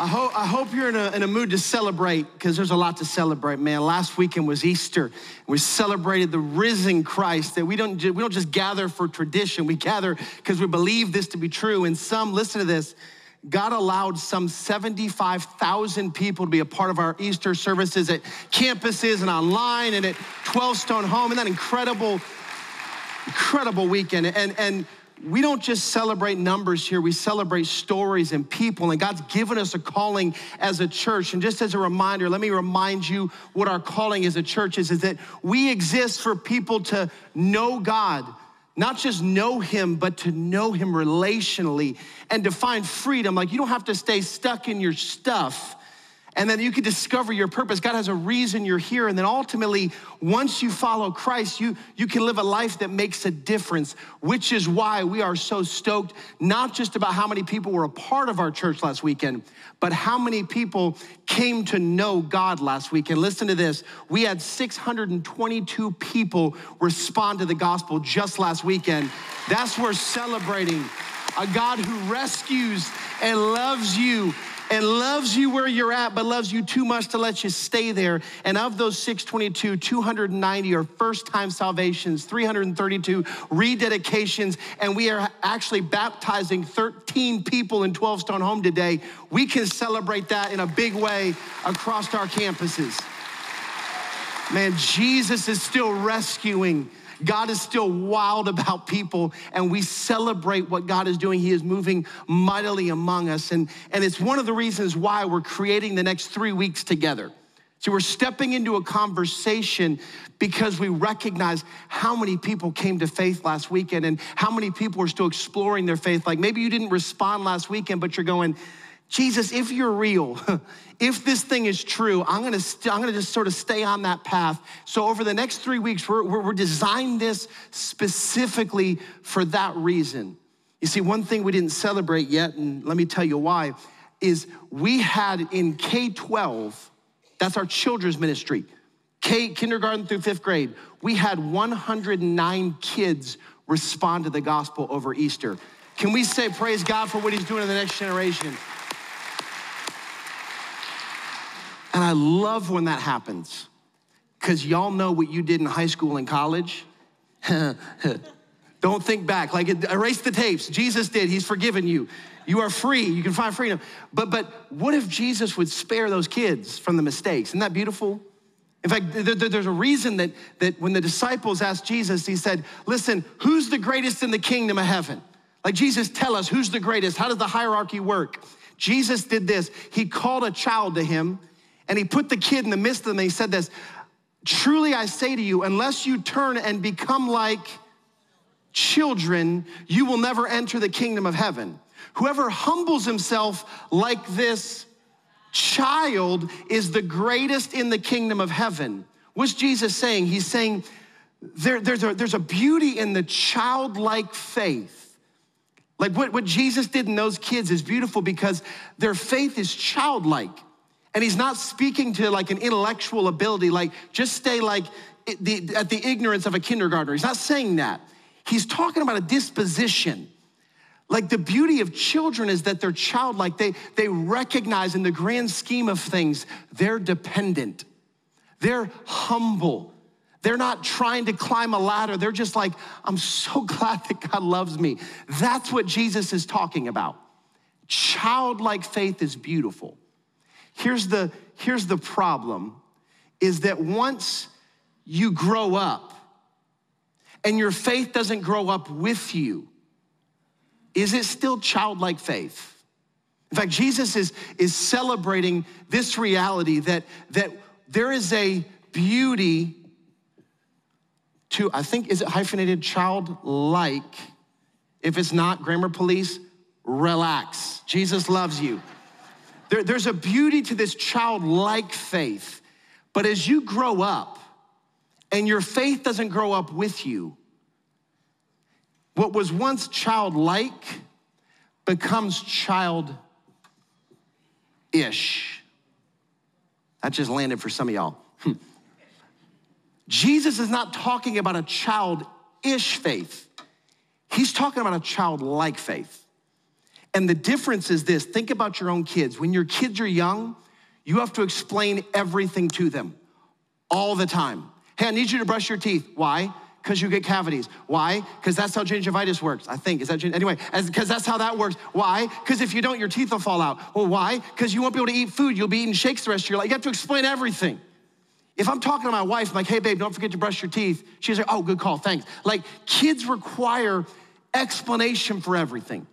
I hope, I hope you're in a, in a mood to celebrate because there's a lot to celebrate, man. Last weekend was Easter. We celebrated the risen Christ that we don't, we don't just gather for tradition, we gather because we believe this to be true. And some, listen to this, God allowed some 75,000 people to be a part of our Easter services at campuses and online and at 12 Stone Home. Isn't that incredible, incredible weekend? And, and we don't just celebrate numbers here, we celebrate stories and people. And God's given us a calling as a church. And just as a reminder, let me remind you what our calling as a church is, is that we exist for people to know God. Not just know him, but to know him relationally and to find freedom. Like you don't have to stay stuck in your stuff and then you can discover your purpose. God has a reason you're here. And then ultimately, once you follow Christ, you, you can live a life that makes a difference, which is why we are so stoked, not just about how many people were a part of our church last weekend, but how many people came to know God last weekend. Listen to this. We had 622 people respond to the gospel just last weekend. That's worth celebrating. A God who rescues and loves you and loves you where you're at, but loves you too much to let you stay there. And of those 622, 290 are first time salvations, 332 rededications, and we are actually baptizing 13 people in 12 Stone Home today. We can celebrate that in a big way across our campuses. Man, Jesus is still rescuing God is still wild about people, and we celebrate what God is doing. He is moving mightily among us. And, and it's one of the reasons why we're creating the next three weeks together. So we're stepping into a conversation because we recognize how many people came to faith last weekend and how many people are still exploring their faith. Like maybe you didn't respond last weekend, but you're going, Jesus, if you're real, if this thing is true, I'm gonna, st- I'm gonna just sort of stay on that path. So, over the next three weeks, we're, we're, we're designed this specifically for that reason. You see, one thing we didn't celebrate yet, and let me tell you why, is we had in K 12, that's our children's ministry, K, kindergarten through fifth grade, we had 109 kids respond to the gospel over Easter. Can we say praise God for what he's doing in the next generation? And I love when that happens because y'all know what you did in high school and college. Don't think back, like erase the tapes. Jesus did, He's forgiven you. You are free, you can find freedom. But, but what if Jesus would spare those kids from the mistakes? Isn't that beautiful? In fact, there's a reason that, that when the disciples asked Jesus, he said, Listen, who's the greatest in the kingdom of heaven? Like, Jesus, tell us who's the greatest? How does the hierarchy work? Jesus did this. He called a child to him and he put the kid in the midst of them and he said this Truly I say to you, unless you turn and become like children, you will never enter the kingdom of heaven. Whoever humbles himself like this child is the greatest in the kingdom of heaven. What's Jesus saying? He's saying there, there's, a, there's a beauty in the childlike faith. Like what, what Jesus did in those kids is beautiful because their faith is childlike. And he's not speaking to like an intellectual ability, like just stay like the, at the ignorance of a kindergartner. He's not saying that. He's talking about a disposition. Like the beauty of children is that they're childlike. They, they recognize in the grand scheme of things, they're dependent, they're humble. They're not trying to climb a ladder. They're just like, I'm so glad that God loves me. That's what Jesus is talking about. Childlike faith is beautiful. Here's the, here's the problem is that once you grow up and your faith doesn't grow up with you, is it still childlike faith? In fact, Jesus is, is celebrating this reality that, that there is a beauty to, I think, is it hyphenated childlike? If it's not, grammar police, relax. Jesus loves you. There, there's a beauty to this childlike faith. But as you grow up, and your faith doesn't grow up with you, what was once childlike becomes childish. That just landed for some of y'all. Hmm. Jesus is not talking about a childish faith. He's talking about a childlike faith. And the difference is this think about your own kids. When your kids are young, you have to explain everything to them all the time. Hey, I need you to brush your teeth. Why? Because you get cavities. Why? Because that's how gingivitis works. I think. Is that anyway? Because that's how that works. Why? Because if you don't, your teeth will fall out. Well, why? Because you won't be able to eat food. You'll be eating shakes the rest of your life. You have to explain everything. If I'm talking to my wife, I'm like, hey, babe, don't forget to brush your teeth. She's like, oh, good call, thanks. Like, kids require explanation for everything.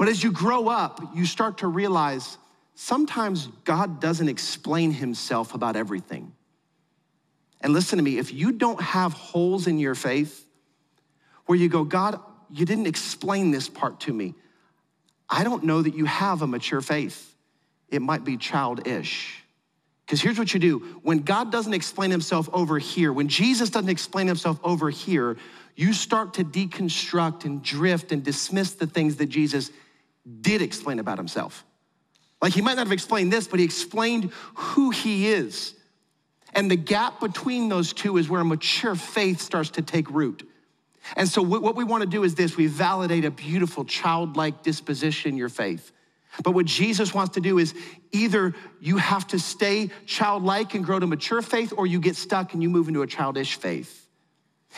But as you grow up, you start to realize sometimes God doesn't explain himself about everything. And listen to me, if you don't have holes in your faith where you go, God, you didn't explain this part to me, I don't know that you have a mature faith. It might be childish. Because here's what you do when God doesn't explain himself over here, when Jesus doesn't explain himself over here, you start to deconstruct and drift and dismiss the things that Jesus did explain about himself. Like he might not have explained this, but he explained who he is. And the gap between those two is where a mature faith starts to take root. And so, what we want to do is this we validate a beautiful childlike disposition in your faith. But what Jesus wants to do is either you have to stay childlike and grow to mature faith, or you get stuck and you move into a childish faith.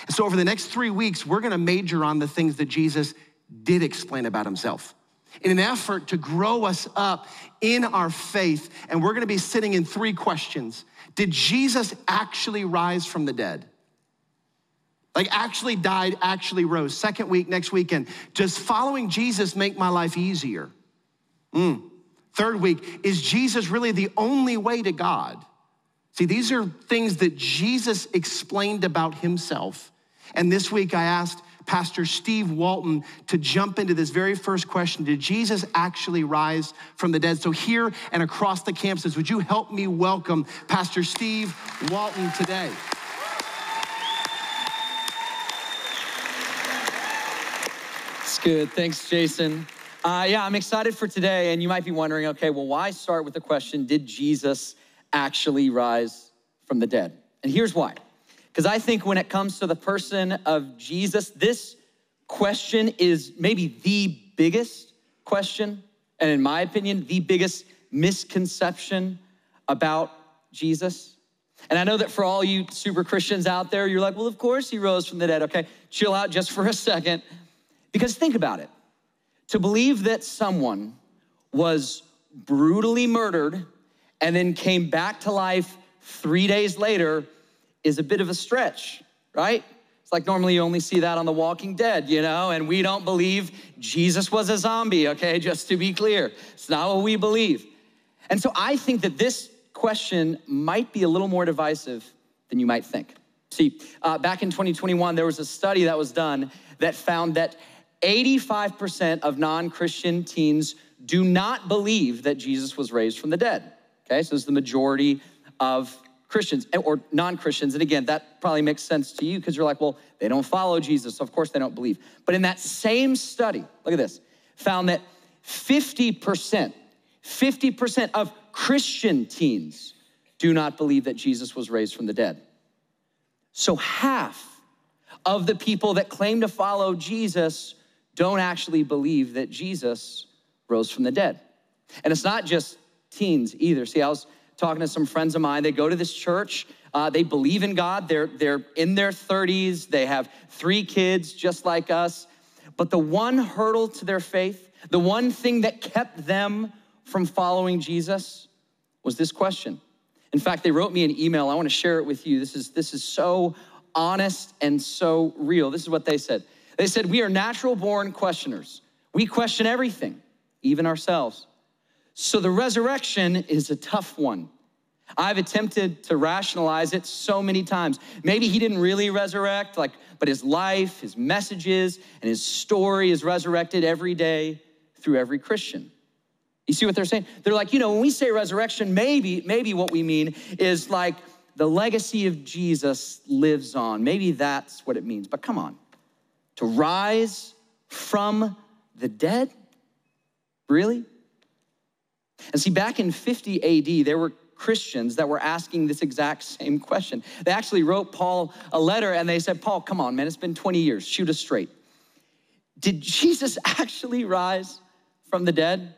So, over the next three weeks, we're gonna major on the things that Jesus did explain about himself in an effort to grow us up in our faith. And we're gonna be sitting in three questions Did Jesus actually rise from the dead? Like, actually died, actually rose. Second week, next weekend. Does following Jesus make my life easier? Mm. Third week, is Jesus really the only way to God? See, these are things that Jesus explained about himself. And this week I asked, Pastor Steve Walton to jump into this very first question Did Jesus actually rise from the dead? So, here and across the campuses, would you help me welcome Pastor Steve Walton today? It's good. Thanks, Jason. Uh, yeah, I'm excited for today. And you might be wondering okay, well, why start with the question Did Jesus actually rise from the dead? And here's why. Because I think when it comes to the person of Jesus, this question is maybe the biggest question, and in my opinion, the biggest misconception about Jesus. And I know that for all you super Christians out there, you're like, well, of course he rose from the dead. Okay, chill out just for a second. Because think about it to believe that someone was brutally murdered and then came back to life three days later is a bit of a stretch, right? It's like normally you only see that on The Walking Dead, you know, and we don't believe Jesus was a zombie, okay, just to be clear. It's not what we believe. And so I think that this question might be a little more divisive than you might think. See, uh, back in 2021, there was a study that was done that found that 85% of non Christian teens do not believe that Jesus was raised from the dead. Okay, so it's the majority of Christians or non Christians. And again, that probably makes sense to you because you're like, well, they don't follow Jesus, so of course they don't believe. But in that same study, look at this, found that 50%, 50% of Christian teens do not believe that Jesus was raised from the dead. So half of the people that claim to follow Jesus don't actually believe that Jesus rose from the dead. And it's not just teens either. See, I was talking to some friends of mine. They go to this church. Uh, they believe in God. They're, they're in their 30s. They have three kids just like us. But the one hurdle to their faith, the one thing that kept them from following Jesus was this question. In fact, they wrote me an email. I want to share it with you. This is, this is so honest and so real. This is what they said. They said, We are natural born questioners. We question everything, even ourselves. So the resurrection is a tough one. I've attempted to rationalize it so many times. Maybe he didn't really resurrect, like, but his life, his messages, and his story is resurrected every day through every Christian. You see what they're saying? They're like, you know, when we say resurrection, maybe, maybe what we mean is like the legacy of Jesus lives on. Maybe that's what it means. But come on, to rise from the dead? Really? And see, back in 50 AD, there were Christians that were asking this exact same question. They actually wrote Paul a letter and they said, Paul, come on, man, it's been 20 years, shoot us straight. Did Jesus actually rise from the dead?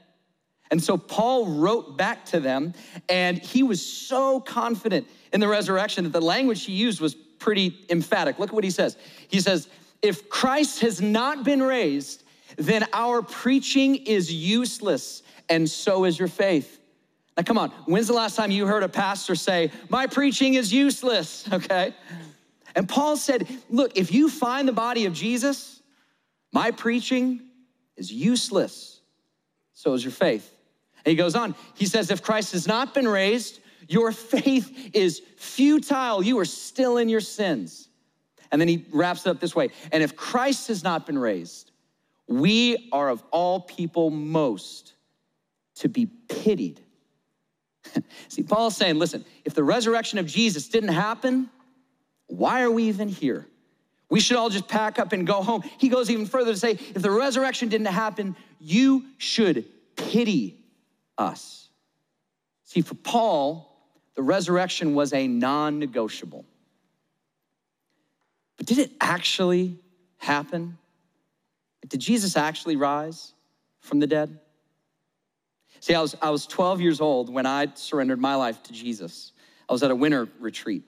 And so Paul wrote back to them, and he was so confident in the resurrection that the language he used was pretty emphatic. Look at what he says. He says, If Christ has not been raised, then our preaching is useless, and so is your faith. Now, come on, when's the last time you heard a pastor say, My preaching is useless, okay? And Paul said, Look, if you find the body of Jesus, my preaching is useless, so is your faith. And he goes on, he says, If Christ has not been raised, your faith is futile. You are still in your sins. And then he wraps it up this way And if Christ has not been raised, we are of all people most to be pitied. See, Paul's saying, listen, if the resurrection of Jesus didn't happen, why are we even here? We should all just pack up and go home. He goes even further to say, if the resurrection didn't happen, you should pity us. See, for Paul, the resurrection was a non negotiable. But did it actually happen? Did Jesus actually rise from the dead? See, I was, I was 12 years old when I surrendered my life to Jesus. I was at a winter retreat.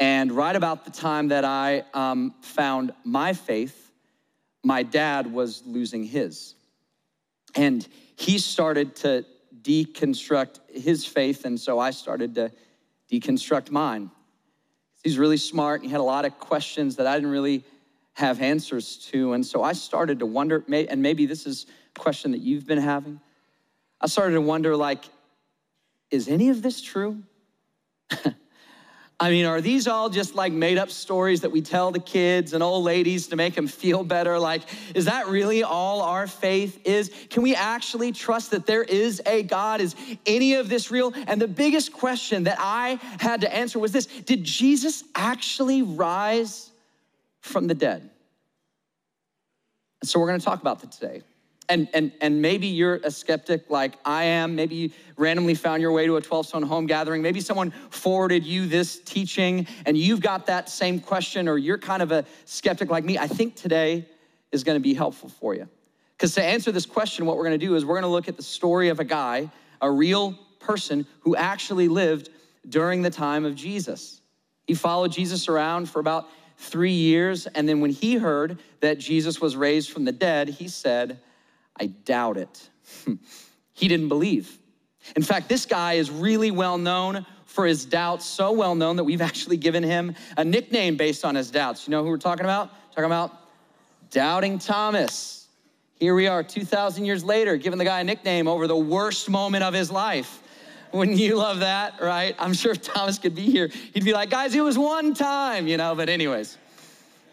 And right about the time that I um, found my faith, my dad was losing his. And he started to deconstruct his faith, and so I started to deconstruct mine. He's really smart, and he had a lot of questions that I didn't really have answers to. And so I started to wonder, and maybe this is a question that you've been having. I started to wonder, like, is any of this true? I mean, are these all just like made up stories that we tell the kids and old ladies to make them feel better? Like, is that really all our faith is? Can we actually trust that there is a God? Is any of this real? And the biggest question that I had to answer was this Did Jesus actually rise from the dead? So we're going to talk about that today and, and, and maybe you're a skeptic like I am. Maybe you randomly found your way to a 12 stone home gathering. Maybe someone forwarded you this teaching and you've got that same question, or you're kind of a skeptic like me. I think today is going to be helpful for you. Because to answer this question, what we're going to do is we're going to look at the story of a guy, a real person who actually lived during the time of Jesus. He followed Jesus around for about three years. And then when he heard that Jesus was raised from the dead, he said, I doubt it. he didn't believe. In fact, this guy is really well known for his doubts, so well known that we've actually given him a nickname based on his doubts. You know who we're talking about? Talking about Doubting Thomas. Here we are 2,000 years later, giving the guy a nickname over the worst moment of his life. Wouldn't you love that, right? I'm sure if Thomas could be here. He'd be like, guys, it was one time, you know, but, anyways.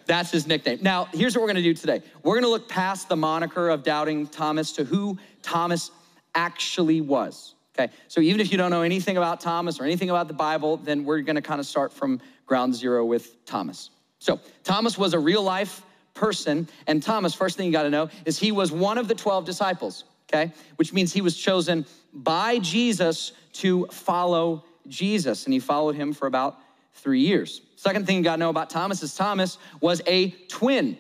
That's his nickname. Now, here's what we're gonna do today. We're gonna look past the moniker of doubting Thomas to who Thomas actually was. Okay, so even if you don't know anything about Thomas or anything about the Bible, then we're gonna kind of start from ground zero with Thomas. So, Thomas was a real life person, and Thomas, first thing you gotta know, is he was one of the 12 disciples, okay, which means he was chosen by Jesus to follow Jesus, and he followed him for about three years. Second thing you gotta know about Thomas is Thomas was a twin.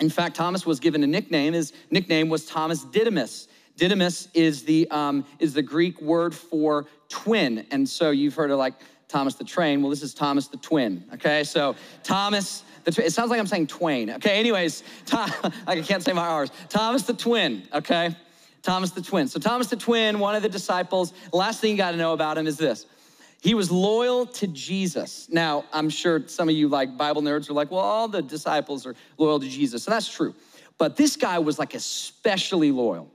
In fact, Thomas was given a nickname. His nickname was Thomas Didymus. Didymus is the, um, is the Greek word for twin. And so you've heard of like Thomas the train. Well, this is Thomas the twin, okay? So Thomas the twin. It sounds like I'm saying twain, okay? Anyways, Tom, I can't say my R's. Thomas the twin, okay? Thomas the twin. So Thomas the twin, one of the disciples. Last thing you got to know about him is this. He was loyal to Jesus. Now, I'm sure some of you, like Bible nerds, are like, well, all the disciples are loyal to Jesus. And that's true. But this guy was like especially loyal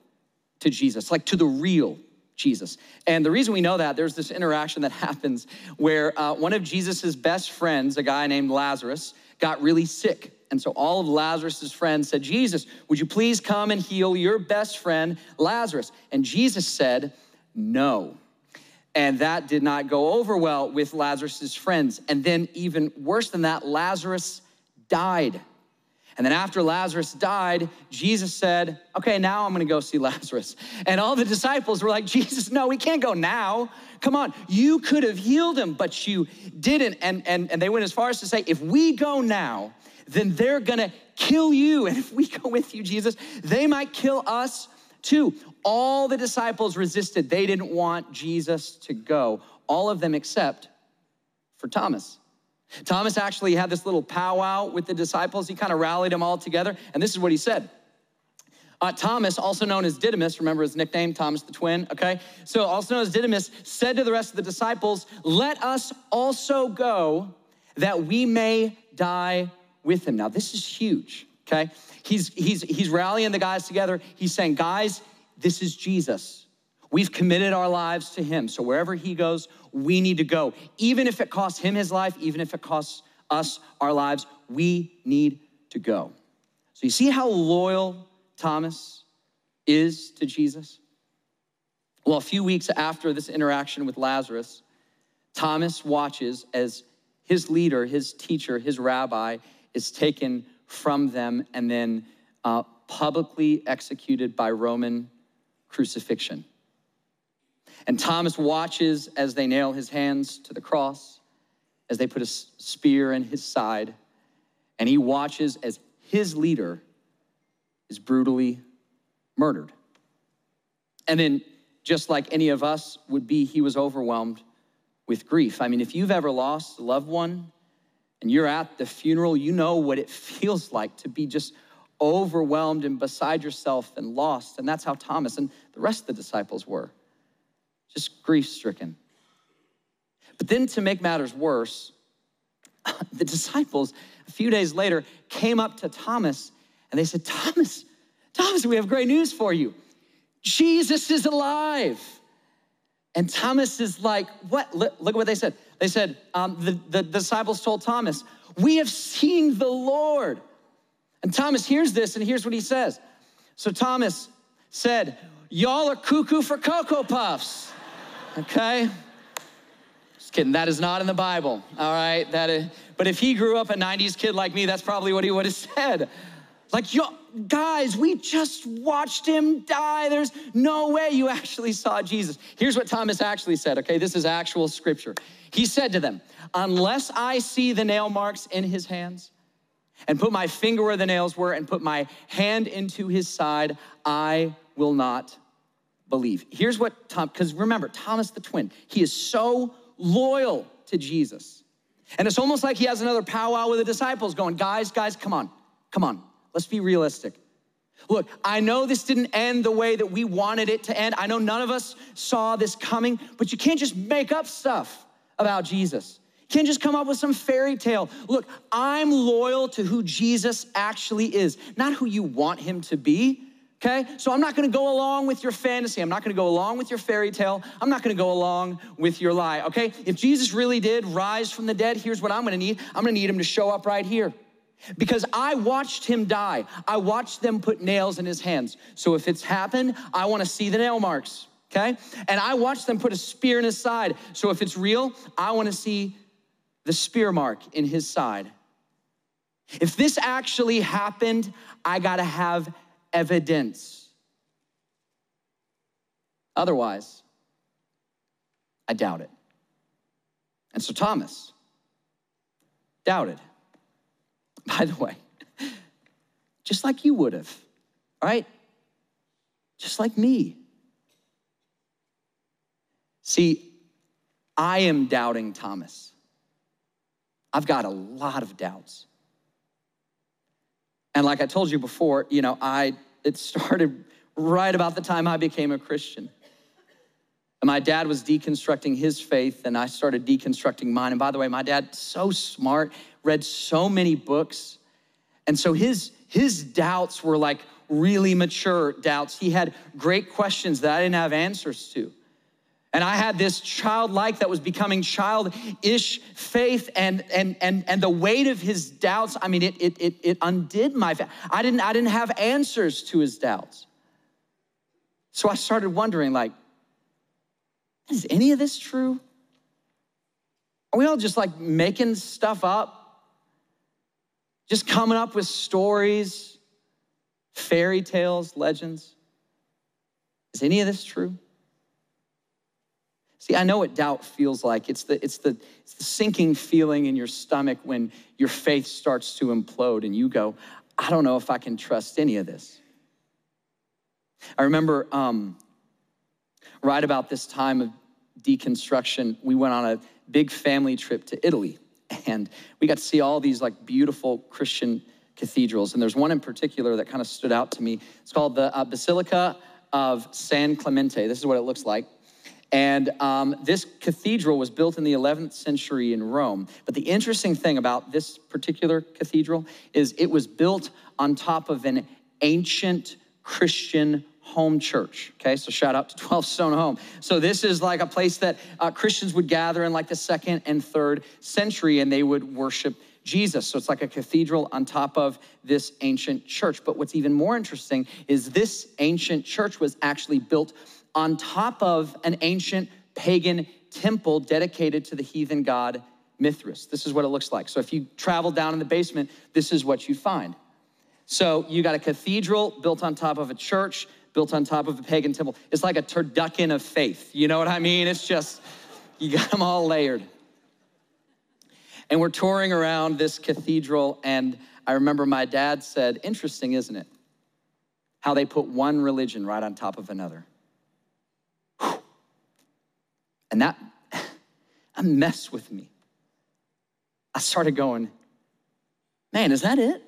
to Jesus, like to the real Jesus. And the reason we know that, there's this interaction that happens where uh, one of Jesus's best friends, a guy named Lazarus, got really sick. And so all of Lazarus's friends said, Jesus, would you please come and heal your best friend, Lazarus? And Jesus said, No. And that did not go over well with Lazarus's friends. And then, even worse than that, Lazarus died. And then after Lazarus died, Jesus said, Okay, now I'm gonna go see Lazarus. And all the disciples were like, Jesus, no, we can't go now. Come on, you could have healed him, but you didn't. And, and, and they went as far as to say, If we go now, then they're gonna kill you. And if we go with you, Jesus, they might kill us too. All the disciples resisted. They didn't want Jesus to go, all of them except for Thomas. Thomas actually had this little powwow with the disciples. He kind of rallied them all together, and this is what he said. Uh, Thomas, also known as Didymus, remember his nickname, Thomas the twin, okay? So, also known as Didymus, said to the rest of the disciples, Let us also go that we may die with him. Now, this is huge, okay? He's, he's, he's rallying the guys together. He's saying, Guys, this is Jesus. We've committed our lives to him. So wherever he goes, we need to go. Even if it costs him his life, even if it costs us our lives, we need to go. So you see how loyal Thomas is to Jesus? Well, a few weeks after this interaction with Lazarus, Thomas watches as his leader, his teacher, his rabbi is taken from them and then uh, publicly executed by Roman crucifixion. And Thomas watches as they nail his hands to the cross, as they put a spear in his side, and he watches as his leader is brutally murdered. And then, just like any of us would be, he was overwhelmed with grief. I mean, if you've ever lost a loved one and you're at the funeral, you know what it feels like to be just overwhelmed and beside yourself and lost. And that's how Thomas and the rest of the disciples were just grief stricken. But then to make matters worse, the disciples, a few days later, came up to Thomas and they said, Thomas, Thomas, we have great news for you. Jesus is alive. And Thomas is like, what? Look, at what they said. They said, um, the, the disciples told Thomas, we have seen the Lord. And Thomas hears this and here's what he says. So Thomas said, Y'all are cuckoo for Cocoa Puffs. Okay? Just kidding. That is not in the Bible. All right? That is, but if he grew up a 90s kid like me, that's probably what he would have said. Like, yo, guys, we just watched him die. There's no way you actually saw Jesus. Here's what Thomas actually said, okay? This is actual scripture. He said to them, Unless I see the nail marks in his hands, and put my finger where the nails were, and put my hand into his side, I will not believe. Here's what Tom, because remember, Thomas the twin, he is so loyal to Jesus. And it's almost like he has another powwow with the disciples going, guys, guys, come on, come on, let's be realistic. Look, I know this didn't end the way that we wanted it to end. I know none of us saw this coming, but you can't just make up stuff about Jesus. You can't just come up with some fairy tale. Look, I'm loyal to who Jesus actually is, not who you want him to be. Okay? So I'm not gonna go along with your fantasy. I'm not gonna go along with your fairy tale. I'm not gonna go along with your lie, okay? If Jesus really did rise from the dead, here's what I'm gonna need I'm gonna need him to show up right here. Because I watched him die. I watched them put nails in his hands. So if it's happened, I wanna see the nail marks, okay? And I watched them put a spear in his side. So if it's real, I wanna see the spear mark in his side. If this actually happened, I gotta have evidence. Otherwise, I doubt it. And so Thomas doubted. By the way, just like you would have, right? Just like me. See, I am doubting Thomas. I've got a lot of doubts. And like I told you before, you know, I it started right about the time I became a Christian. And my dad was deconstructing his faith, and I started deconstructing mine. And by the way, my dad, so smart, read so many books. And so his, his doubts were like really mature doubts. He had great questions that I didn't have answers to. And I had this childlike that was becoming childish faith, and and and and the weight of his doubts. I mean, it it it, it undid my faith. I didn't I didn't have answers to his doubts. So I started wondering, like, is any of this true? Are we all just like making stuff up? Just coming up with stories, fairy tales, legends? Is any of this true? See, I know what doubt feels like. It's the, it's, the, it's the sinking feeling in your stomach when your faith starts to implode and you go, I don't know if I can trust any of this. I remember um, right about this time of deconstruction, we went on a big family trip to Italy and we got to see all these like beautiful Christian cathedrals. And there's one in particular that kind of stood out to me. It's called the uh, Basilica of San Clemente. This is what it looks like. And um, this cathedral was built in the 11th century in Rome. But the interesting thing about this particular cathedral is it was built on top of an ancient Christian home church. Okay, so shout out to 12 Stone Home. So this is like a place that uh, Christians would gather in like the second and third century and they would worship Jesus. So it's like a cathedral on top of this ancient church. But what's even more interesting is this ancient church was actually built on top of an ancient pagan temple dedicated to the heathen god Mithras. This is what it looks like. So if you travel down in the basement, this is what you find. So you got a cathedral built on top of a church, built on top of a pagan temple. It's like a turducken of faith. You know what I mean? It's just, you got them all layered. And we're touring around this cathedral, and I remember my dad said, Interesting, isn't it? How they put one religion right on top of another. And that, that messed with me. I started going, man, is that it?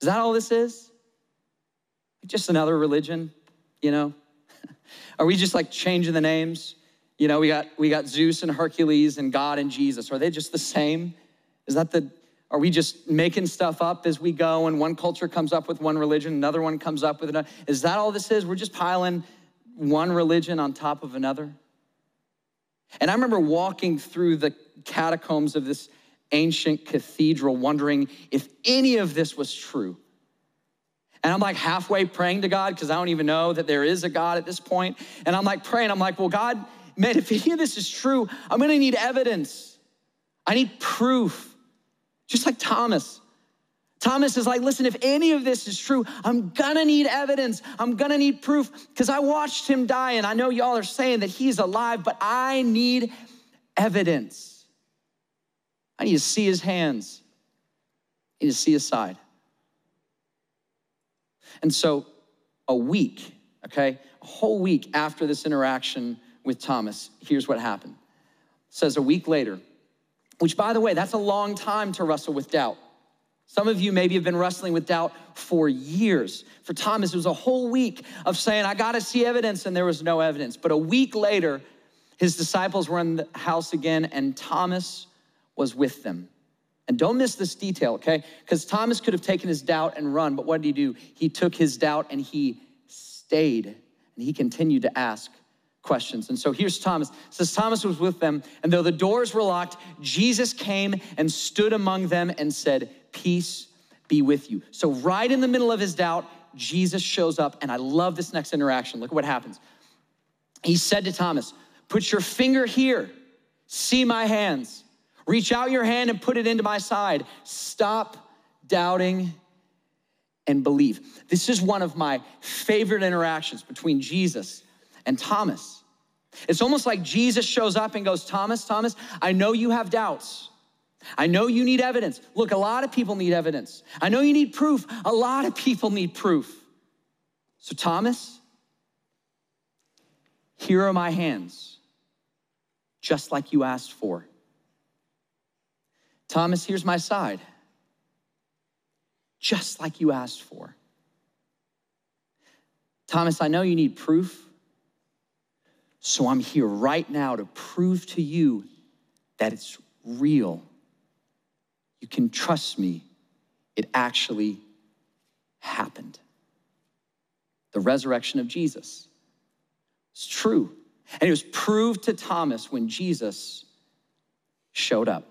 Is that all this is? Just another religion, you know? Are we just like changing the names? You know, we got we got Zeus and Hercules and God and Jesus. Are they just the same? Is that the are we just making stuff up as we go and one culture comes up with one religion, another one comes up with another? Is that all this is? We're just piling one religion on top of another? And I remember walking through the catacombs of this ancient cathedral, wondering if any of this was true. And I'm like halfway praying to God because I don't even know that there is a God at this point. And I'm like praying, I'm like, well, God, man, if any of this is true, I'm gonna need evidence. I need proof, just like Thomas. Thomas is like, listen, if any of this is true, I'm gonna need evidence. I'm gonna need proof because I watched him die and I know y'all are saying that he's alive, but I need evidence. I need to see his hands, I need to see his side. And so, a week, okay, a whole week after this interaction with Thomas, here's what happened. It says a week later, which by the way, that's a long time to wrestle with doubt. Some of you maybe have been wrestling with doubt for years. For Thomas, it was a whole week of saying, I gotta see evidence, and there was no evidence. But a week later, his disciples were in the house again, and Thomas was with them. And don't miss this detail, okay? Because Thomas could have taken his doubt and run, but what did he do? He took his doubt and he stayed, and he continued to ask questions. And so here's Thomas. It says Thomas was with them, and though the doors were locked, Jesus came and stood among them and said, Peace be with you. So, right in the middle of his doubt, Jesus shows up, and I love this next interaction. Look at what happens. He said to Thomas, Put your finger here, see my hands. Reach out your hand and put it into my side. Stop doubting and believe. This is one of my favorite interactions between Jesus and Thomas. It's almost like Jesus shows up and goes, Thomas, Thomas, I know you have doubts. I know you need evidence. Look, a lot of people need evidence. I know you need proof. A lot of people need proof. So, Thomas, here are my hands, just like you asked for. Thomas, here's my side, just like you asked for. Thomas, I know you need proof, so I'm here right now to prove to you that it's real you can trust me, it actually happened. The resurrection of Jesus. It's true. And it was proved to Thomas when Jesus showed up.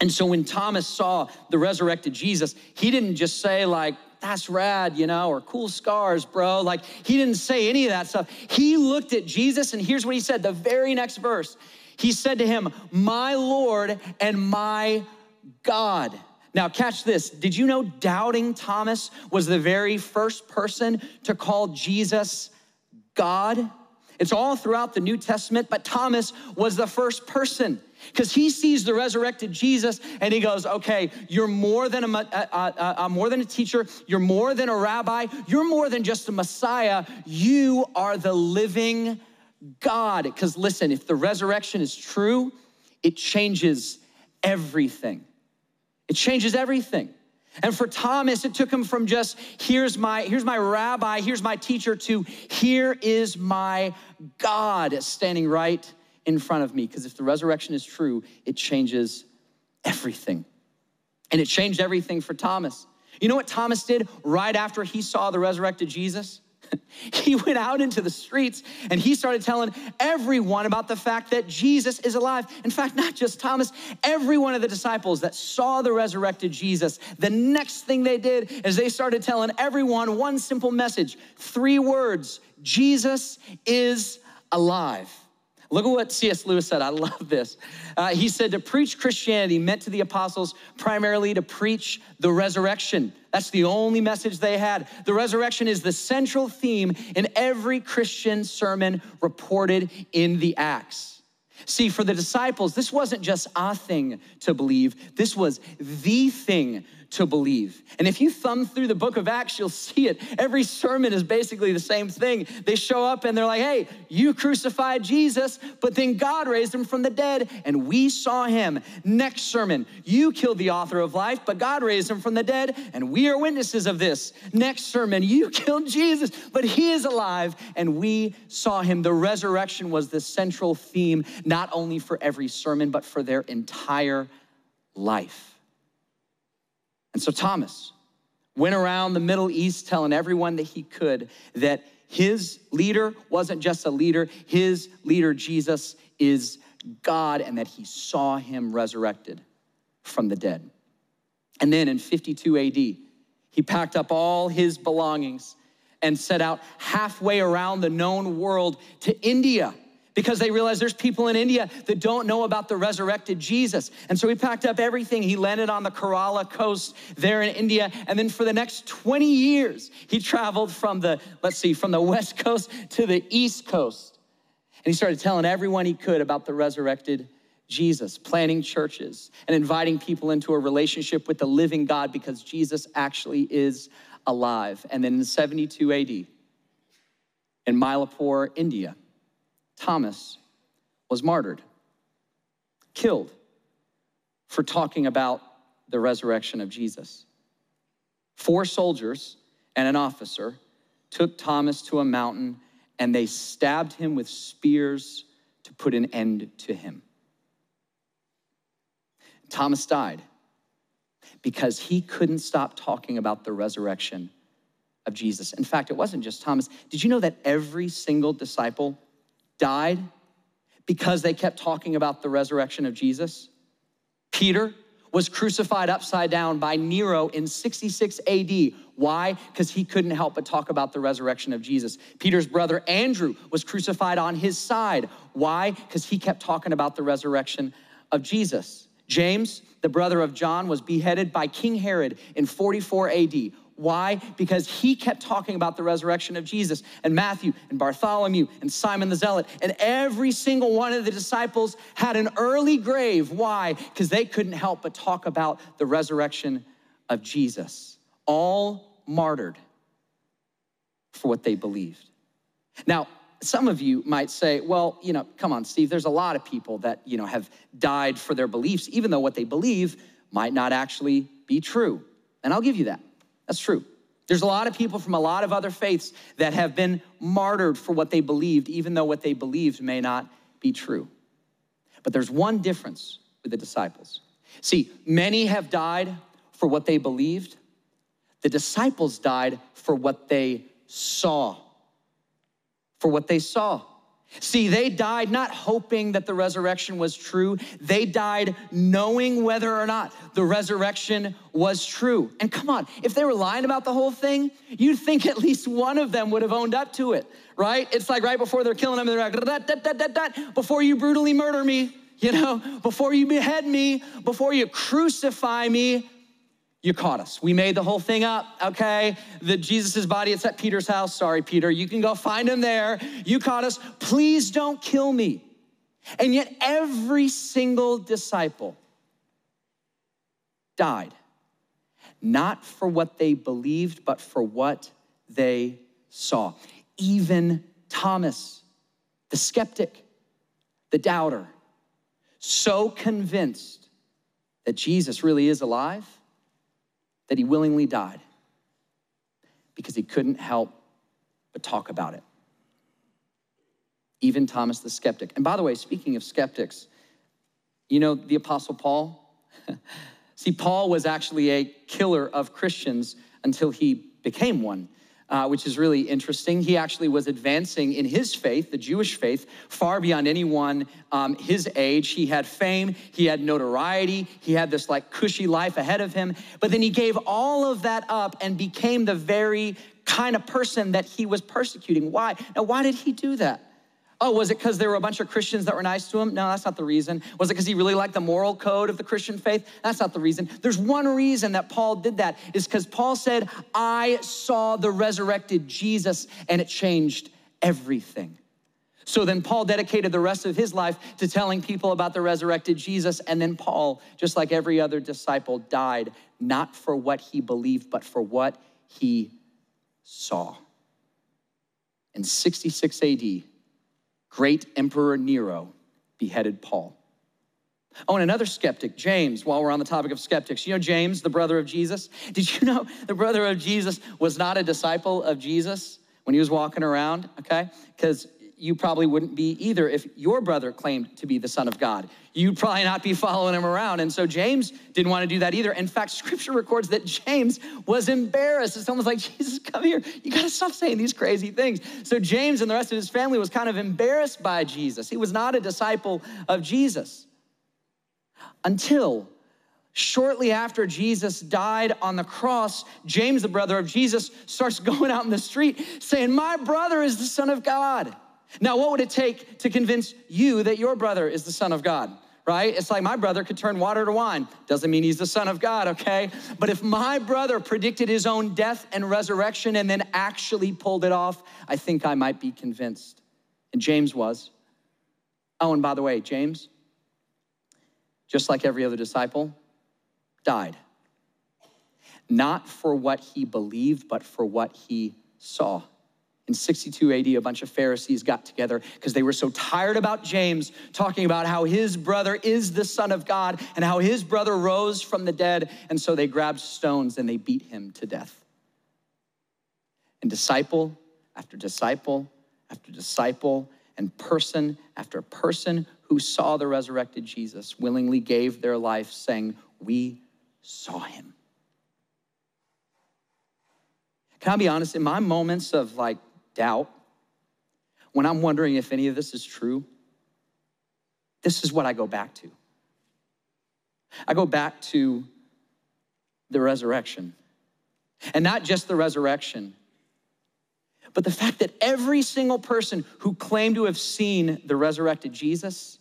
And so when Thomas saw the resurrected Jesus, he didn't just say, like, that's rad, you know, or cool scars, bro. Like he didn't say any of that stuff. He looked at Jesus and here's what he said the very next verse. He said to him, My Lord and my God. Now, catch this. Did you know doubting Thomas was the very first person to call Jesus God? It's all throughout the New Testament, but Thomas was the first person because he sees the resurrected Jesus and he goes, "Okay, you're more than a, a, a, more than a teacher. You're more than a rabbi. You're more than just a Messiah. You are the living God." Because listen, if the resurrection is true, it changes everything. It changes everything. And for Thomas, it took him from just here's my here's my rabbi, here's my teacher to here is my God standing right in front of me because if the resurrection is true, it changes everything. And it changed everything for Thomas. You know what Thomas did right after he saw the resurrected Jesus? he went out into the streets and he started telling everyone about the fact that Jesus is alive. In fact, not just Thomas, every one of the disciples that saw the resurrected Jesus, the next thing they did is they started telling everyone one simple message three words Jesus is alive. Look at what C.S. Lewis said. I love this. Uh, he said to preach Christianity meant to the apostles primarily to preach the resurrection. That's the only message they had. The resurrection is the central theme in every Christian sermon reported in the Acts. See, for the disciples, this wasn't just a thing to believe, this was the thing to believe. And if you thumb through the book of Acts, you'll see it. Every sermon is basically the same thing. They show up and they're like, hey, you crucified Jesus, but then God raised him from the dead and we saw him. Next sermon, you killed the author of life, but God raised him from the dead and we are witnesses of this. Next sermon, you killed Jesus, but he is alive and we saw him. The resurrection was the central theme, not only for every sermon, but for their entire life. And so Thomas went around the Middle East telling everyone that he could that his leader wasn't just a leader, his leader, Jesus, is God, and that he saw him resurrected from the dead. And then in 52 AD, he packed up all his belongings and set out halfway around the known world to India because they realized there's people in India that don't know about the resurrected Jesus. And so he packed up everything. He landed on the Kerala coast there in India. And then for the next 20 years, he traveled from the, let's see, from the west coast to the east coast. And he started telling everyone he could about the resurrected Jesus, planting churches and inviting people into a relationship with the living God because Jesus actually is alive. And then in 72 AD, in Mylapore, India, Thomas was martyred, killed for talking about the resurrection of Jesus. Four soldiers and an officer took Thomas to a mountain and they stabbed him with spears to put an end to him. Thomas died because he couldn't stop talking about the resurrection of Jesus. In fact, it wasn't just Thomas. Did you know that every single disciple died because they kept talking about the resurrection of Jesus. Peter was crucified upside down by Nero in 66 AD. Why? Because he couldn't help but talk about the resurrection of Jesus. Peter's brother Andrew was crucified on his side. Why? Because he kept talking about the resurrection of Jesus. James, the brother of John, was beheaded by King Herod in 44 AD. Why? Because he kept talking about the resurrection of Jesus. And Matthew and Bartholomew and Simon the Zealot and every single one of the disciples had an early grave. Why? Because they couldn't help but talk about the resurrection of Jesus. All martyred for what they believed. Now, some of you might say, well, you know, come on, Steve, there's a lot of people that, you know, have died for their beliefs, even though what they believe might not actually be true. And I'll give you that. That's true. There's a lot of people from a lot of other faiths that have been martyred for what they believed, even though what they believed may not be true. But there's one difference with the disciples. See, many have died for what they believed, the disciples died for what they saw. For what they saw. See, they died not hoping that the resurrection was true. They died knowing whether or not the resurrection was true. And come on, if they were lying about the whole thing, you'd think at least one of them would have owned up to it, right? It's like right before they're killing him, they're like, before you brutally murder me, you know, before you behead me, before you crucify me, you caught us. We made the whole thing up, okay? The Jesus' body, it's at Peter's house. Sorry, Peter. You can go find him there. You caught us. Please don't kill me. And yet, every single disciple died, not for what they believed, but for what they saw. Even Thomas, the skeptic, the doubter, so convinced that Jesus really is alive that he willingly died because he couldn't help but talk about it. Even Thomas the skeptic. And by the way, speaking of skeptics, you know the Apostle Paul? See, Paul was actually a killer of Christians until he became one uh, which is really interesting. He actually was advancing in his faith, the Jewish faith, far beyond anyone um, his age. He had fame, he had notoriety, he had this like cushy life ahead of him. But then he gave all of that up and became the very kind of person that he was persecuting. Why? Now, why did he do that? Oh, was it because there were a bunch of Christians that were nice to him? No, that's not the reason. Was it because he really liked the moral code of the Christian faith? That's not the reason. There's one reason that Paul did that is because Paul said, I saw the resurrected Jesus and it changed everything. So then Paul dedicated the rest of his life to telling people about the resurrected Jesus. And then Paul, just like every other disciple, died not for what he believed, but for what he saw. In 66 AD, great Emperor Nero beheaded Paul. Oh, and another skeptic, James, while we're on the topic of skeptics. You know James, the brother of Jesus? Did you know the brother of Jesus was not a disciple of Jesus when he was walking around? Okay? Because you probably wouldn't be either if your brother claimed to be the Son of God. You'd probably not be following him around. And so James didn't want to do that either. In fact, scripture records that James was embarrassed. And someone's like, Jesus, come here. You got to stop saying these crazy things. So James and the rest of his family was kind of embarrassed by Jesus. He was not a disciple of Jesus until Shortly after Jesus died on the cross, James, the brother of Jesus, starts going out in the street saying, My brother is the Son of God. Now, what would it take to convince you that your brother is the Son of God? Right? It's like my brother could turn water to wine. Doesn't mean he's the Son of God, okay? But if my brother predicted his own death and resurrection and then actually pulled it off, I think I might be convinced. And James was. Oh, and by the way, James, just like every other disciple, died. Not for what he believed, but for what he saw. In 62 AD, a bunch of Pharisees got together because they were so tired about James talking about how his brother is the Son of God and how his brother rose from the dead. And so they grabbed stones and they beat him to death. And disciple after disciple after disciple and person after person who saw the resurrected Jesus willingly gave their life, saying, We saw him. Can I be honest? In my moments of like doubt, when I'm wondering if any of this is true, this is what I go back to. I go back to the resurrection. And not just the resurrection, but the fact that every single person who claimed to have seen the resurrected Jesus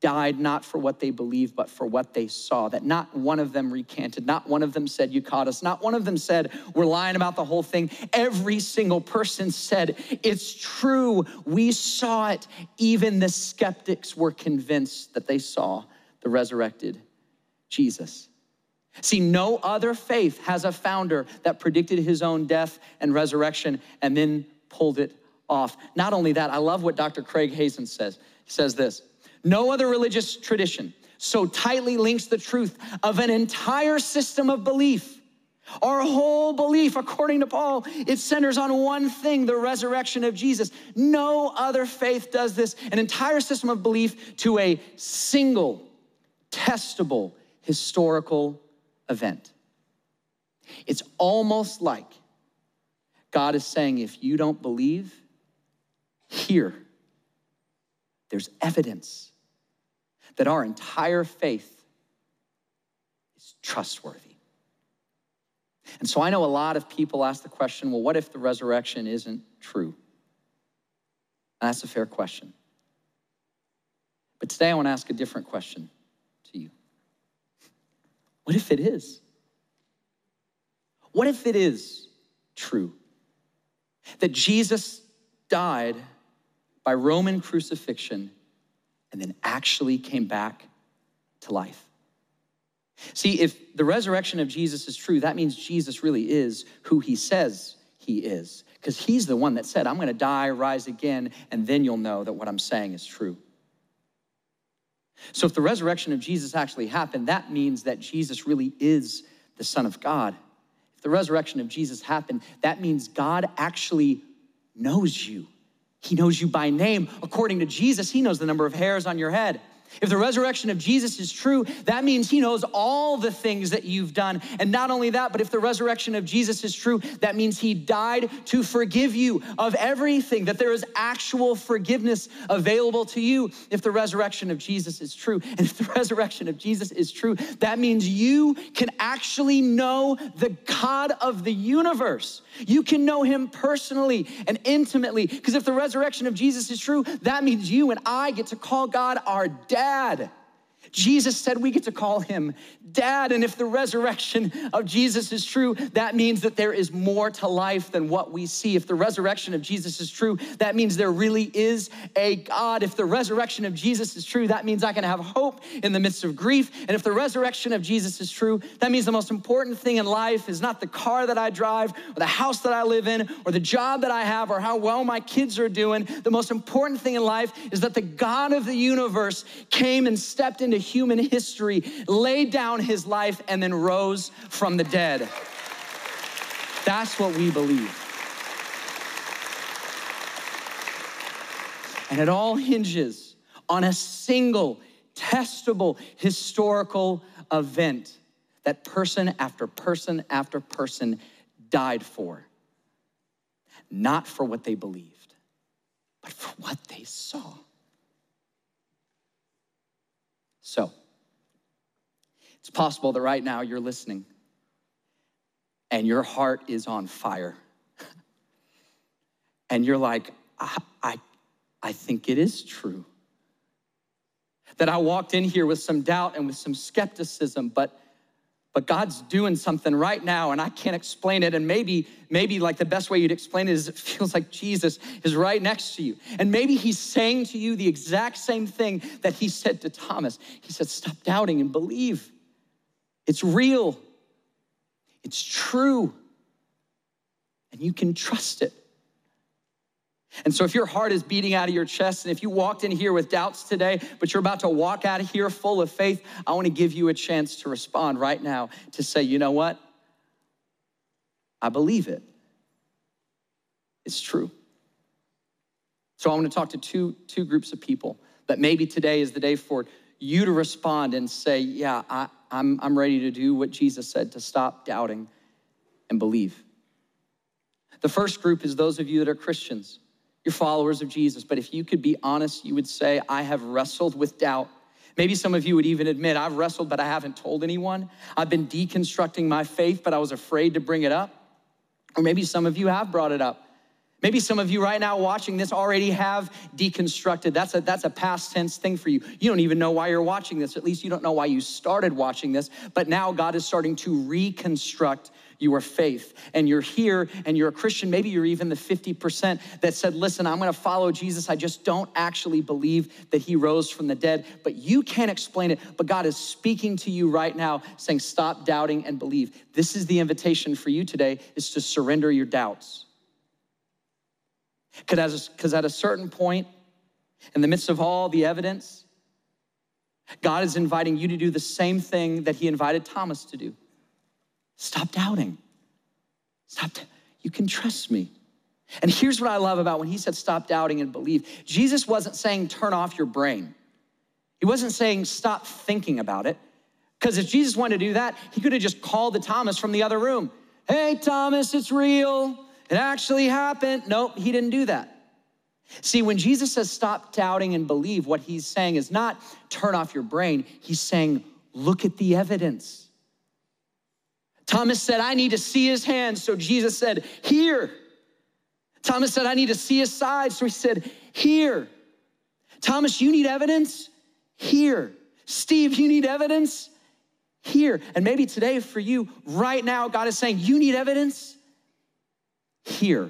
died not for what they believed, but for what they saw. That not one of them recanted, not one of them said, You caught us, not one of them said, We're lying about the whole thing. Every single person said, It's true, we saw it. Even the skeptics were convinced that they saw the resurrected Jesus. See, no other faith has a founder that predicted his own death and resurrection and then pulled it off. Not only that, I love what Dr. Craig Hazen says. He says this no other religious tradition so tightly links the truth of an entire system of belief. Our whole belief, according to Paul, it centers on one thing the resurrection of Jesus. No other faith does this, an entire system of belief to a single, testable, historical event. It's almost like God is saying, if you don't believe, here there's evidence that our entire faith is trustworthy. And so I know a lot of people ask the question well, what if the resurrection isn't true? And that's a fair question. But today I want to ask a different question to you. What if it is? What if it is true that Jesus died by Roman crucifixion and then actually came back to life? See, if the resurrection of Jesus is true, that means Jesus really is who he says he is, because he's the one that said, I'm going to die, rise again, and then you'll know that what I'm saying is true. So, if the resurrection of Jesus actually happened, that means that Jesus really is the Son of God. If the resurrection of Jesus happened, that means God actually knows you. He knows you by name. According to Jesus, He knows the number of hairs on your head. If the resurrection of Jesus is true, that means he knows all the things that you've done. And not only that, but if the resurrection of Jesus is true, that means he died to forgive you of everything, that there is actual forgiveness available to you if the resurrection of Jesus is true. And if the resurrection of Jesus is true, that means you can actually know the God of the universe. You can know him personally and intimately. Because if the resurrection of Jesus is true, that means you and I get to call God our dad dad. Jesus said we get to call him dad. And if the resurrection of Jesus is true, that means that there is more to life than what we see. If the resurrection of Jesus is true, that means there really is a God. If the resurrection of Jesus is true, that means I can have hope in the midst of grief. And if the resurrection of Jesus is true, that means the most important thing in life is not the car that I drive or the house that I live in or the job that I have or how well my kids are doing. The most important thing in life is that the God of the universe came and stepped into human history, laid down his life, and then rose from the dead. That's what we believe. And it all hinges on a single testable historical event that person after person after person died for. Not for what they believed, but for what they saw. So, it's possible that right now you're listening and your heart is on fire. and you're like, I, I, I think it is true. That I walked in here with some doubt and with some skepticism, but but God's doing something right now and I can't explain it. And maybe, maybe like the best way you'd explain it is it feels like Jesus is right next to you. And maybe he's saying to you the exact same thing that he said to Thomas. He said, Stop doubting and believe. It's real, it's true, and you can trust it. And so, if your heart is beating out of your chest, and if you walked in here with doubts today, but you're about to walk out of here full of faith, I want to give you a chance to respond right now to say, you know what? I believe it. It's true. So, I want to talk to two, two groups of people that maybe today is the day for you to respond and say, yeah, I, I'm, I'm ready to do what Jesus said to stop doubting and believe. The first group is those of you that are Christians you're followers of Jesus. But if you could be honest, you would say, I have wrestled with doubt. Maybe some of you would even admit, I've wrestled, but I haven't told anyone. I've been deconstructing my faith, but I was afraid to bring it up. Or maybe some of you have brought it up. Maybe some of you right now watching this already have deconstructed. That's a, that's a past tense thing for you. You don't even know why you're watching this. At least you don't know why you started watching this. But now God is starting to reconstruct your faith. And you're here and you're a Christian. Maybe you're even the 50% that said, Listen, I'm going to follow Jesus. I just don't actually believe that he rose from the dead. But you can't explain it. But God is speaking to you right now, saying, Stop doubting and believe. This is the invitation for you today is to surrender your doubts because at a certain point, in the midst of all the evidence, God is inviting you to do the same thing that He invited Thomas to do. Stop doubting. Stop. You can trust me. And here's what I love about when He said, stop doubting and believe. Jesus wasn't saying, turn off your brain. He wasn't saying, stop thinking about it. Because if Jesus wanted to do that, He could have just called the Thomas from the other room. Hey, Thomas, it's real. It actually happened. Nope, he didn't do that. See, when Jesus says stop doubting and believe, what he's saying is not turn off your brain, he's saying look at the evidence. Thomas said, I need to see his hands. So Jesus said, Here. Thomas said, I need to see his side. So he said, Here. Thomas, you need evidence? Here. Steve, you need evidence? Here. And maybe today for you, right now, God is saying, You need evidence? Here.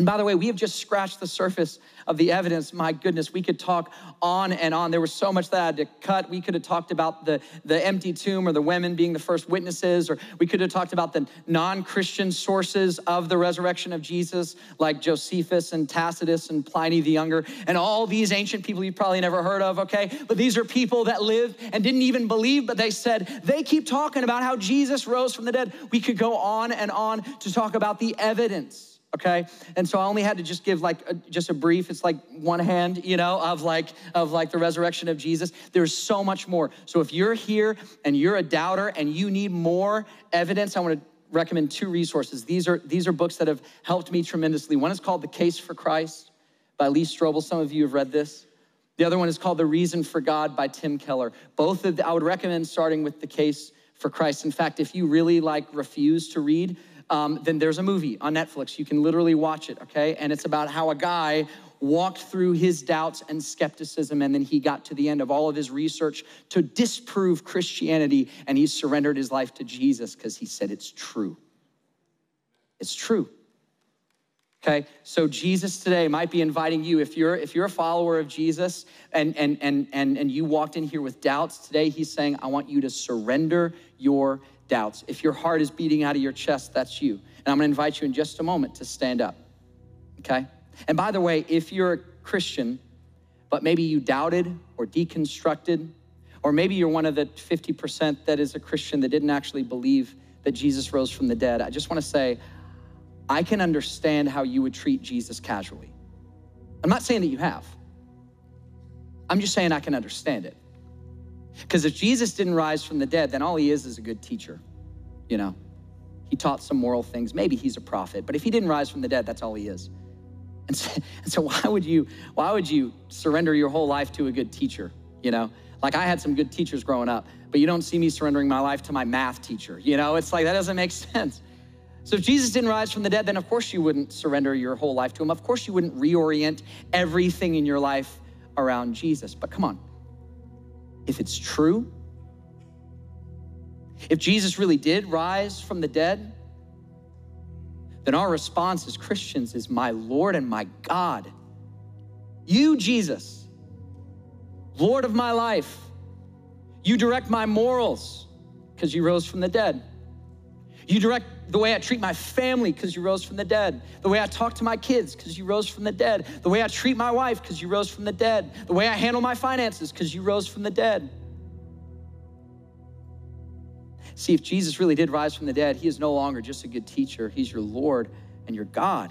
And by the way, we have just scratched the surface of the evidence. My goodness, we could talk on and on. There was so much that I had to cut. We could have talked about the, the empty tomb or the women being the first witnesses, or we could have talked about the non Christian sources of the resurrection of Jesus, like Josephus and Tacitus and Pliny the Younger, and all these ancient people you've probably never heard of, okay? But these are people that lived and didn't even believe, but they said, they keep talking about how Jesus rose from the dead. We could go on and on to talk about the evidence okay? And so i only had to just give like a, just a brief it's like one hand you know of like of like the resurrection of jesus. There's so much more. So if you're here and you're a doubter and you need more evidence i want to recommend two resources. These are these are books that have helped me tremendously. One is called the case for christ by lee strobel. Some of you have read this. The other one is called the reason for god by tim keller. Both of the, i would recommend starting with the case for christ. In fact if you really like refuse to read um, then there's a movie on Netflix. You can literally watch it, okay? And it's about how a guy walked through his doubts and skepticism, and then he got to the end of all of his research to disprove Christianity, and he surrendered his life to Jesus because he said it's true. It's true. Okay, so Jesus today might be inviting you if you're if you're a follower of Jesus and and and and and you walked in here with doubts today, he's saying, I want you to surrender your doubts. If your heart is beating out of your chest, that's you. And I'm gonna invite you in just a moment to stand up. Okay? And by the way, if you're a Christian, but maybe you doubted or deconstructed, or maybe you're one of the 50% that is a Christian that didn't actually believe that Jesus rose from the dead, I just wanna say, I can understand how you would treat Jesus casually. I'm not saying that you have. I'm just saying I can understand it. Because if Jesus didn't rise from the dead, then all he is is a good teacher. You know, he taught some moral things. Maybe he's a prophet, but if he didn't rise from the dead, that's all he is. And so, and so why would you why would you surrender your whole life to a good teacher? You know, like I had some good teachers growing up, but you don't see me surrendering my life to my math teacher. You know, it's like that doesn't make sense. So if Jesus didn't rise from the dead, then of course you wouldn't surrender your whole life to him. Of course you wouldn't reorient everything in your life around Jesus. But come on, if it's true, if Jesus really did rise from the dead, then our response as Christians is, My Lord and my God. You, Jesus, Lord of my life, you direct my morals because you rose from the dead. You direct the way I treat my family because you rose from the dead. The way I talk to my kids because you rose from the dead. The way I treat my wife because you rose from the dead. The way I handle my finances because you rose from the dead. See, if Jesus really did rise from the dead, he is no longer just a good teacher, he's your Lord and your God,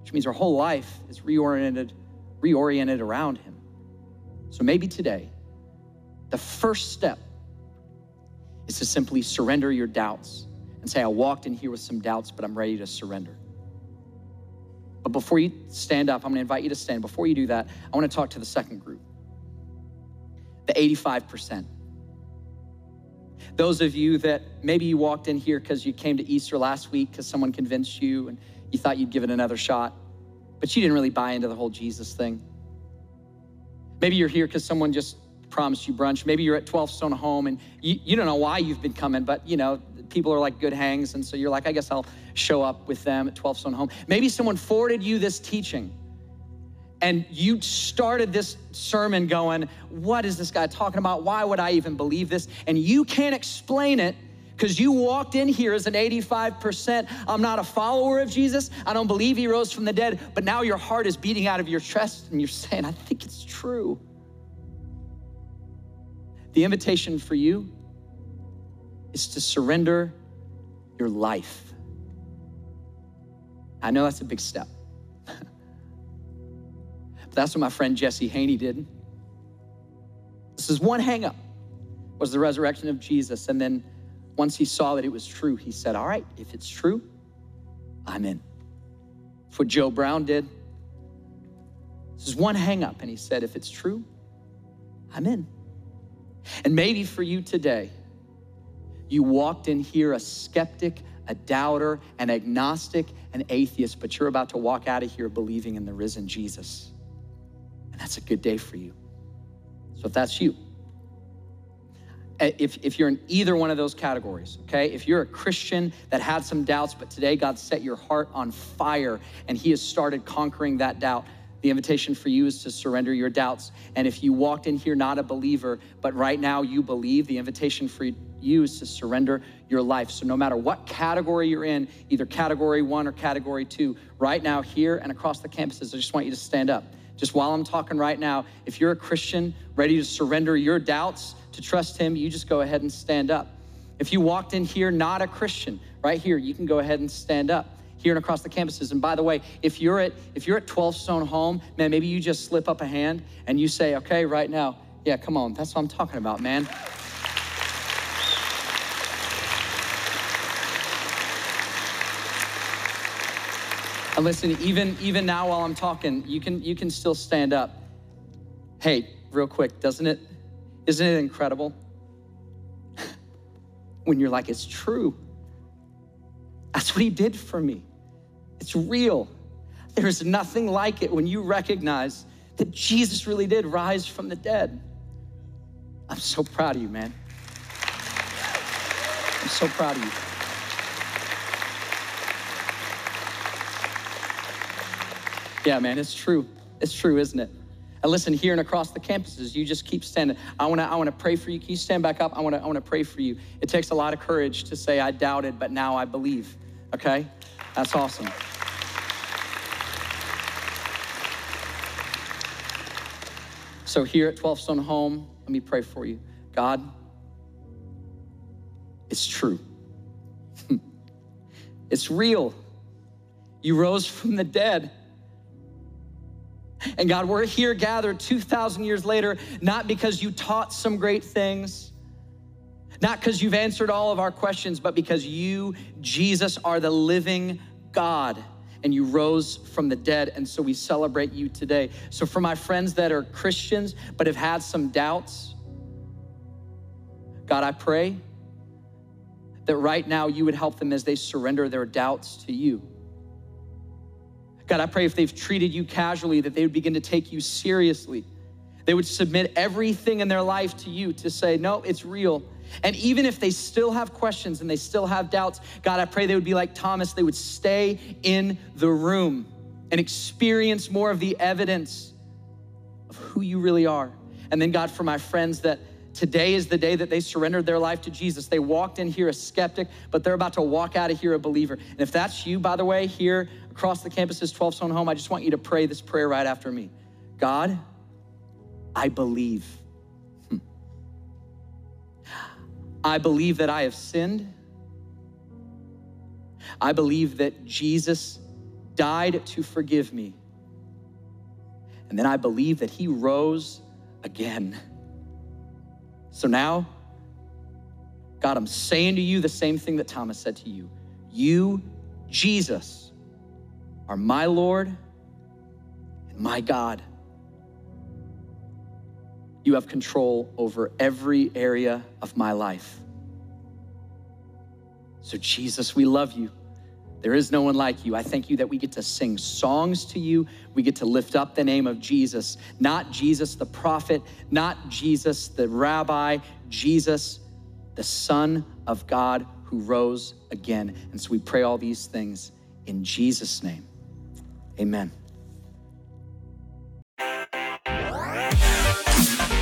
which means our whole life is reoriented, reoriented around him. So maybe today, the first step is to simply surrender your doubts and say, I walked in here with some doubts, but I'm ready to surrender. But before you stand up, I'm gonna invite you to stand. Before you do that, I wanna talk to the second group the 85%. Those of you that maybe you walked in here because you came to Easter last week because someone convinced you and you thought you'd give it another shot, but you didn't really buy into the whole Jesus thing. Maybe you're here because someone just promised you brunch. Maybe you're at 12 Stone Home and you, you don't know why you've been coming, but you know, people are like good hangs. And so you're like, I guess I'll show up with them at 12 Stone Home. Maybe someone forwarded you this teaching and you started this sermon going, What is this guy talking about? Why would I even believe this? And you can't explain it because you walked in here as an 85%. I'm not a follower of Jesus. I don't believe he rose from the dead. But now your heart is beating out of your chest and you're saying, I think it's true. The invitation for you is to surrender your life. I know that's a big step. but that's what my friend Jesse Haney did. This is one hangup was the resurrection of Jesus. And then once he saw that it was true, he said, All right, if it's true, I'm in. That's what Joe Brown did. This is one hang up. And he said, if it's true, I'm in. And maybe for you today, you walked in here a skeptic, a doubter, an agnostic, an atheist, but you're about to walk out of here believing in the risen Jesus. And that's a good day for you. So if that's you, eh, if, if you're in either one of those categories, okay, if you're a Christian that had some doubts, but today God set your heart on fire and He has started conquering that doubt, the invitation for you is to surrender your doubts. And if you walked in here not a believer, but right now you believe, the invitation for you is to surrender your life. So no matter what category you're in, either category one or category two, right now here and across the campuses, I just want you to stand up. Just while I'm talking right now, if you're a Christian ready to surrender your doubts to trust Him, you just go ahead and stand up. If you walked in here not a Christian, right here, you can go ahead and stand up here and across the campuses. And by the way, if you're at if you're at 12 Stone Home, man, maybe you just slip up a hand and you say, "Okay, right now, yeah, come on, that's what I'm talking about, man." And listen, even even now while I'm talking, you can you can still stand up. Hey, real quick, doesn't it isn't it incredible? when you're like, it's true. That's what he did for me. It's real. There's nothing like it when you recognize that Jesus really did rise from the dead. I'm so proud of you, man. I'm so proud of you. Yeah, man, it's true. It's true, isn't it? And listen, here and across the campuses, you just keep standing. I wanna, I wanna pray for you. Can you stand back up? I wanna, I wanna pray for you. It takes a lot of courage to say, I doubted, but now I believe. Okay? That's awesome. So, here at 12 Stone Home, let me pray for you. God, it's true. it's real. You rose from the dead. And God, we're here gathered 2,000 years later, not because you taught some great things, not because you've answered all of our questions, but because you, Jesus, are the living God and you rose from the dead. And so we celebrate you today. So, for my friends that are Christians but have had some doubts, God, I pray that right now you would help them as they surrender their doubts to you. God, I pray if they've treated you casually, that they would begin to take you seriously. They would submit everything in their life to you to say, no, it's real. And even if they still have questions and they still have doubts, God, I pray they would be like Thomas. They would stay in the room and experience more of the evidence of who you really are. And then, God, for my friends that today is the day that they surrendered their life to Jesus. They walked in here a skeptic, but they're about to walk out of here a believer. And if that's you, by the way, here across the campuses, 12 Stone Home, I just want you to pray this prayer right after me God, I believe. Hmm. I believe that I have sinned. I believe that Jesus died to forgive me. And then I believe that he rose again. So now, God, I'm saying to you the same thing that Thomas said to you. You, Jesus, are my Lord and my God. You have control over every area of my life. So, Jesus, we love you. There is no one like you. I thank you that we get to sing songs to you. We get to lift up the name of Jesus, not Jesus the prophet, not Jesus the rabbi, Jesus the Son of God who rose again. And so we pray all these things in Jesus' name. Amen.